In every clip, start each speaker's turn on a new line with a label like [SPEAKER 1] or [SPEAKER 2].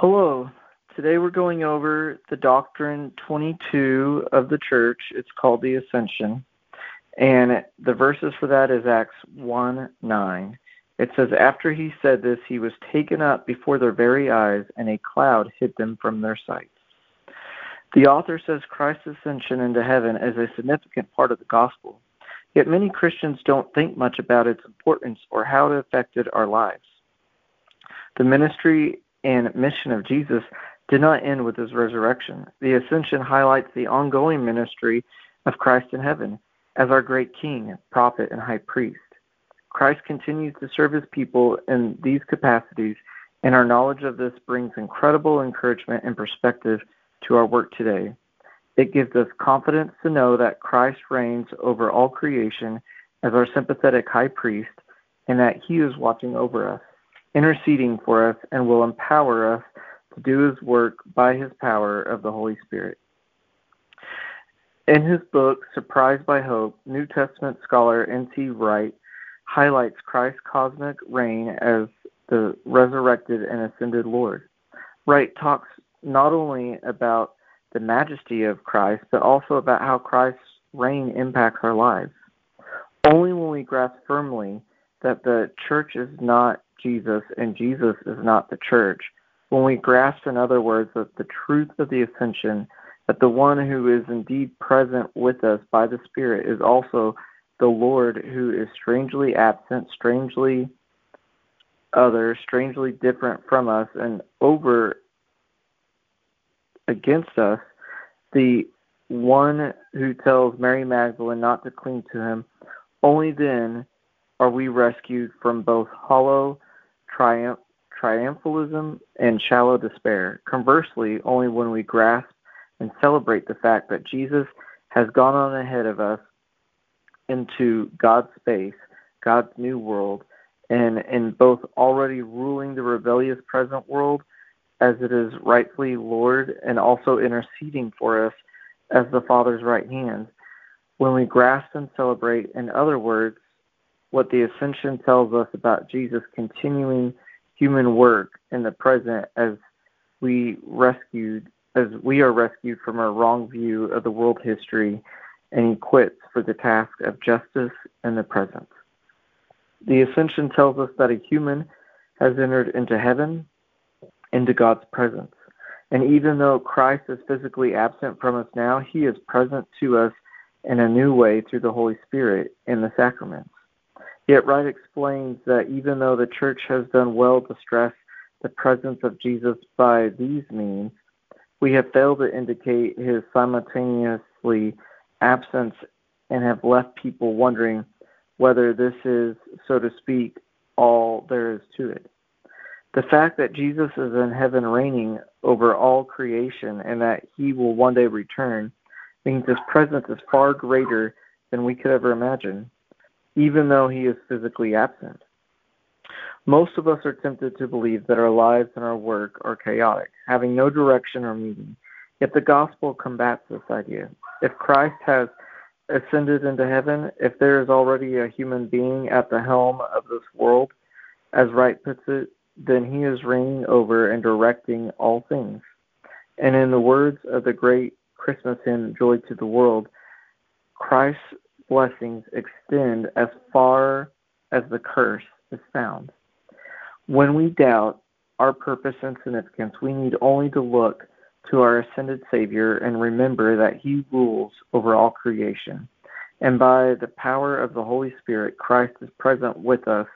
[SPEAKER 1] Hello. Today we're going over the Doctrine 22 of the Church. It's called the Ascension. And the verses for that is Acts 1 9. It says, After he said this, he was taken up before their very eyes, and a cloud hid them from their sight. The author says Christ's ascension into heaven is a significant part of the gospel. Yet many Christians don't think much about its importance or how it affected our lives. The ministry and mission of Jesus did not end with his resurrection. The ascension highlights the ongoing ministry of Christ in heaven as our great king, prophet, and high priest. Christ continues to serve his people in these capacities, and our knowledge of this brings incredible encouragement and perspective to our work today. It gives us confidence to know that Christ reigns over all creation as our sympathetic high priest, and that he is watching over us, interceding for us, and will empower us to do his work by his power of the Holy Spirit. In his book, Surprised by Hope, New Testament scholar N.T. Wright highlights Christ's cosmic reign as the resurrected and ascended Lord. Wright talks not only about the majesty of Christ, but also about how Christ's reign impacts our lives. Only when we grasp firmly that the church is not Jesus and Jesus is not the church, when we grasp, in other words, that the truth of the ascension that the one who is indeed present with us by the Spirit is also the Lord who is strangely absent, strangely other, strangely different from us, and over against us, the one who tells Mary Magdalene not to cling to him, only then are we rescued from both hollow triumph, triumphalism and shallow despair. Conversely, only when we grasp and celebrate the fact that Jesus has gone on ahead of us into God's space, God's new world, and in both already ruling the rebellious present world as it is rightfully Lord and also interceding for us as the Father's right hand. When we grasp and celebrate, in other words, what the ascension tells us about Jesus continuing human work in the present as we rescued as we are rescued from our wrong view of the world history and equipped for the task of justice in the present. The Ascension tells us that a human has entered into heaven, into God's presence. And even though Christ is physically absent from us now, he is present to us in a new way through the Holy Spirit in the sacraments. Yet Wright explains that even though the church has done well to stress the presence of Jesus by these means, we have failed to indicate his simultaneously absence and have left people wondering whether this is, so to speak, all there is to it. The fact that Jesus is in heaven reigning over all creation and that he will one day return means his presence is far greater than we could ever imagine, even though he is physically absent. Most of us are tempted to believe that our lives and our work are chaotic, having no direction or meaning. Yet the gospel combats this idea. If Christ has ascended into heaven, if there is already a human being at the helm of this world, as Wright puts it, then he is reigning over and directing all things. And in the words of the great Christmas hymn, Joy to the World, Christ's blessings extend as far as the curse is found. When we doubt our purpose and significance, we need only to look to our ascended Savior and remember that He rules over all creation. And by the power of the Holy Spirit, Christ is present with us,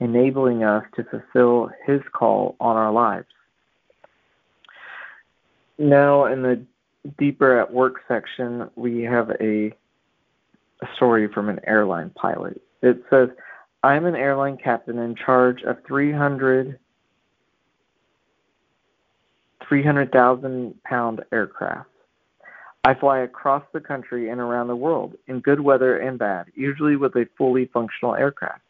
[SPEAKER 1] enabling us to fulfill His call on our lives. Now, in the deeper at work section, we have a, a story from an airline pilot. It says, I am an airline captain in charge of 300 300,000 pound aircraft. I fly across the country and around the world, in good weather and bad, usually with a fully functional aircraft.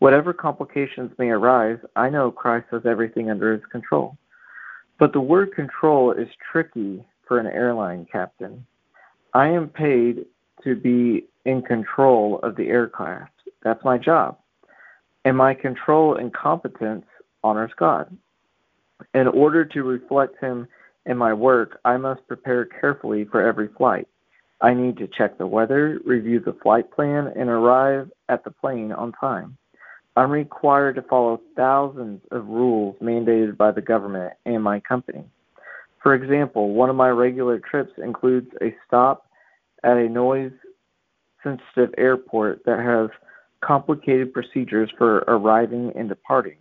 [SPEAKER 1] Whatever complications may arise, I know Christ has everything under his control. But the word control is tricky for an airline captain. I am paid to be in control of the aircraft. That's my job. And my control and competence honors God. In order to reflect Him in my work, I must prepare carefully for every flight. I need to check the weather, review the flight plan, and arrive at the plane on time. I'm required to follow thousands of rules mandated by the government and my company. For example, one of my regular trips includes a stop at a noise sensitive airport that has complicated procedures for arriving and departing.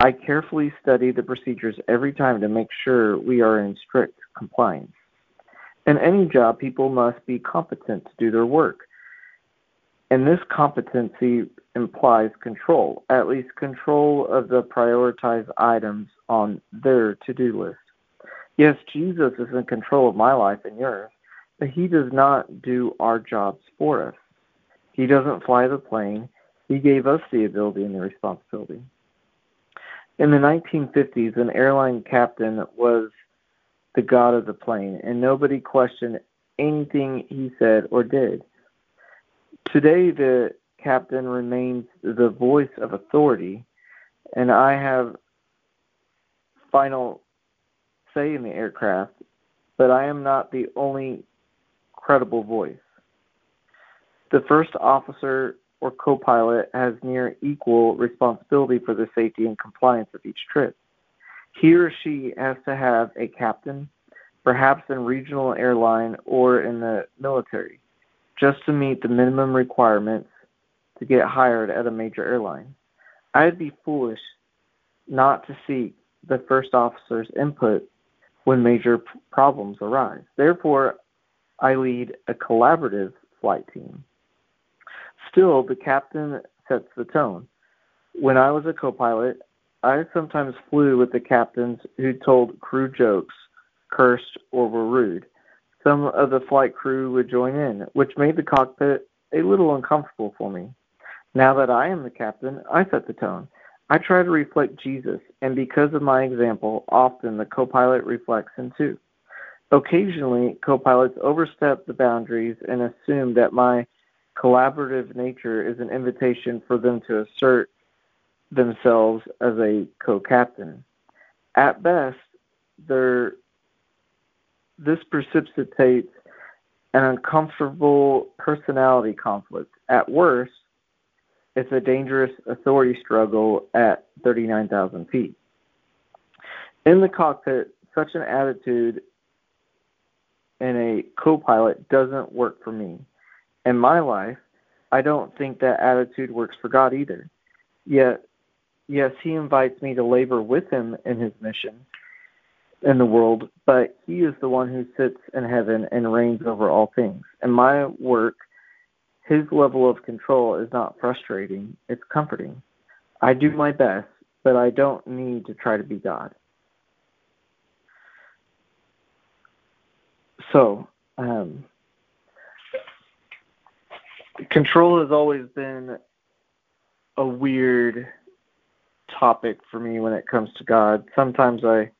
[SPEAKER 1] I carefully study the procedures every time to make sure we are in strict compliance. In any job, people must be competent to do their work. And this competency implies control, at least control of the prioritized items on their to do list. Yes, Jesus is in control of my life and yours, but he does not do our jobs for us. He doesn't fly the plane. He gave us the ability and the responsibility. In the 1950s, an airline captain was the god of the plane, and nobody questioned anything he said or did. Today, the captain remains the voice of authority, and I have final say in the aircraft, but I am not the only credible voice. The first officer or co pilot has near equal responsibility for the safety and compliance of each trip. He or she has to have a captain, perhaps in regional airline or in the military, just to meet the minimum requirements to get hired at a major airline. I'd be foolish not to seek the first officer's input when major problems arise. Therefore, I lead a collaborative flight team. Still, the captain sets the tone. When I was a co pilot, I sometimes flew with the captains who told crew jokes, cursed, or were rude. Some of the flight crew would join in, which made the cockpit a little uncomfortable for me. Now that I am the captain, I set the tone. I try to reflect Jesus, and because of my example, often the co pilot reflects him too. Occasionally, co pilots overstep the boundaries and assume that my collaborative nature is an invitation for them to assert themselves as a co-captain. At best, this precipitates an uncomfortable personality conflict. At worst, it's a dangerous authority struggle at 39,000 feet. In the cockpit, such an attitude in a co pilot doesn't work for me. In my life, I don't think that attitude works for God either. Yet, yes, he invites me to labor with him in his mission in the world, but he is the one who sits in heaven and reigns over all things. In my work, his level of control is not frustrating, it's comforting. I do my best, but I don't need to try to be God. So, um, control has always been a weird topic for me when it comes to God. Sometimes I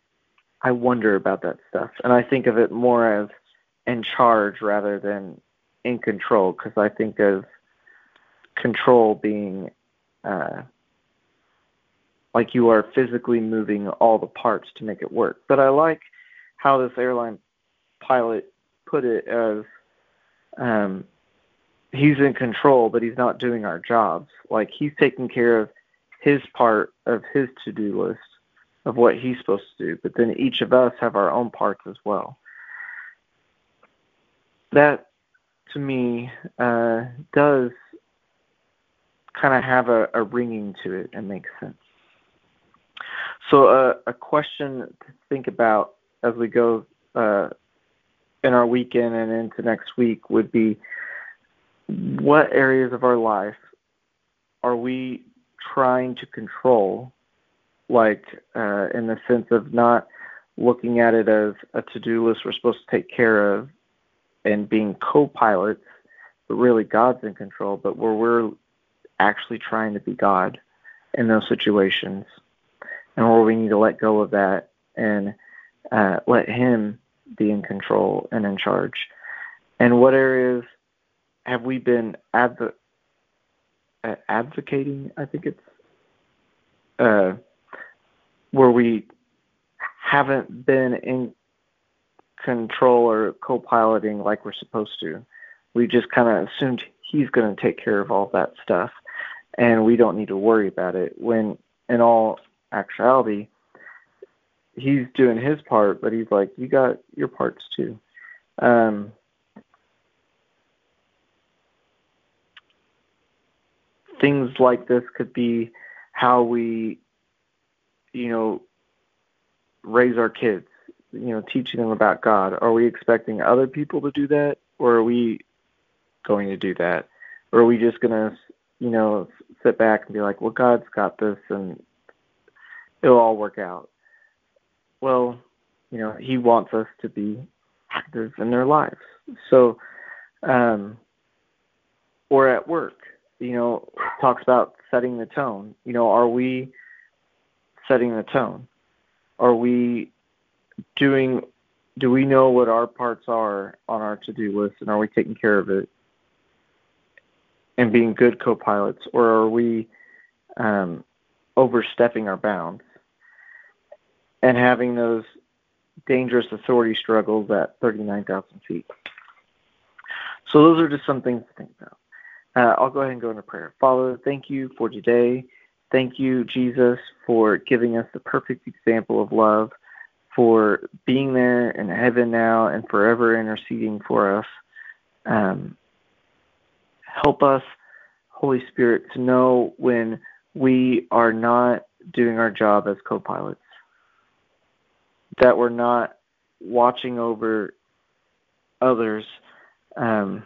[SPEAKER 1] I wonder about that stuff, and I think of it more as in charge rather than in control, because I think of control being uh, like you are physically moving all the parts to make it work. But I like how this airline pilot put it as um, he's in control, but he's not doing our jobs. Like he's taking care of his part of his to do list of what he's supposed to do, but then each of us have our own parts as well. That to me uh, does kind of have a, a ringing to it and makes sense. So, uh, a question to think about as we go uh, in our weekend and into next week would be what areas of our life are we trying to control, like uh, in the sense of not looking at it as a to do list we're supposed to take care of and being co pilots, but really God's in control, but where we're actually trying to be God in those situations, and where we need to let go of that and uh, let Him be in control and in charge. And what areas have we been adv- uh, advocating? I think it's uh, where we haven't been in control or co-piloting like we're supposed to. We just kind of assumed he's going to take care of all that stuff, and we don't need to worry about it. When in all actuality, he's doing his part, but he's like, you got your parts too. Um, things like this could be how we, you know, raise our kids, you know, teaching them about God. Are we expecting other people to do that, or are we going to do that? Or are we just going to, you know, sit back and be like, well, God's got this and it'll all work out? Well, you know, He wants us to be active in their lives. So, um, or at work, you know, talks about setting the tone. You know, are we setting the tone? Are we doing do we know what our parts are on our to-do list and are we taking care of it and being good co-pilots or are we um, overstepping our bounds and having those dangerous authority struggles at 39,000 feet so those are just some things to think about uh, I'll go ahead and go into prayer. Father, thank you for today. Thank you, Jesus, for giving us the perfect example of love, for being there in heaven now and forever interceding for us. Um, help us, Holy Spirit, to know when we are not doing our job as co pilots, that we're not watching over others. Um,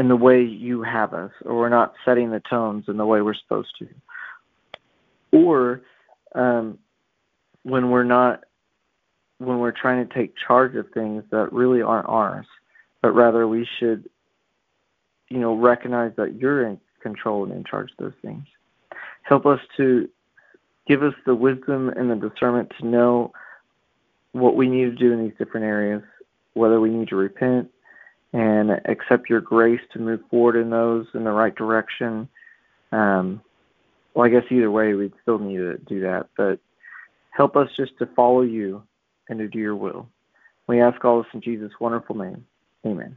[SPEAKER 1] in the way you have us, or we're not setting the tones in the way we're supposed to, or um, when we're not when we're trying to take charge of things that really aren't ours, but rather we should, you know, recognize that you're in control and in charge of those things. Help us to give us the wisdom and the discernment to know what we need to do in these different areas, whether we need to repent, and accept your grace to move forward in those in the right direction. Um, well, I guess either way, we'd still need to do that, but help us just to follow you and to do your will. We ask all this in Jesus' wonderful name. Amen.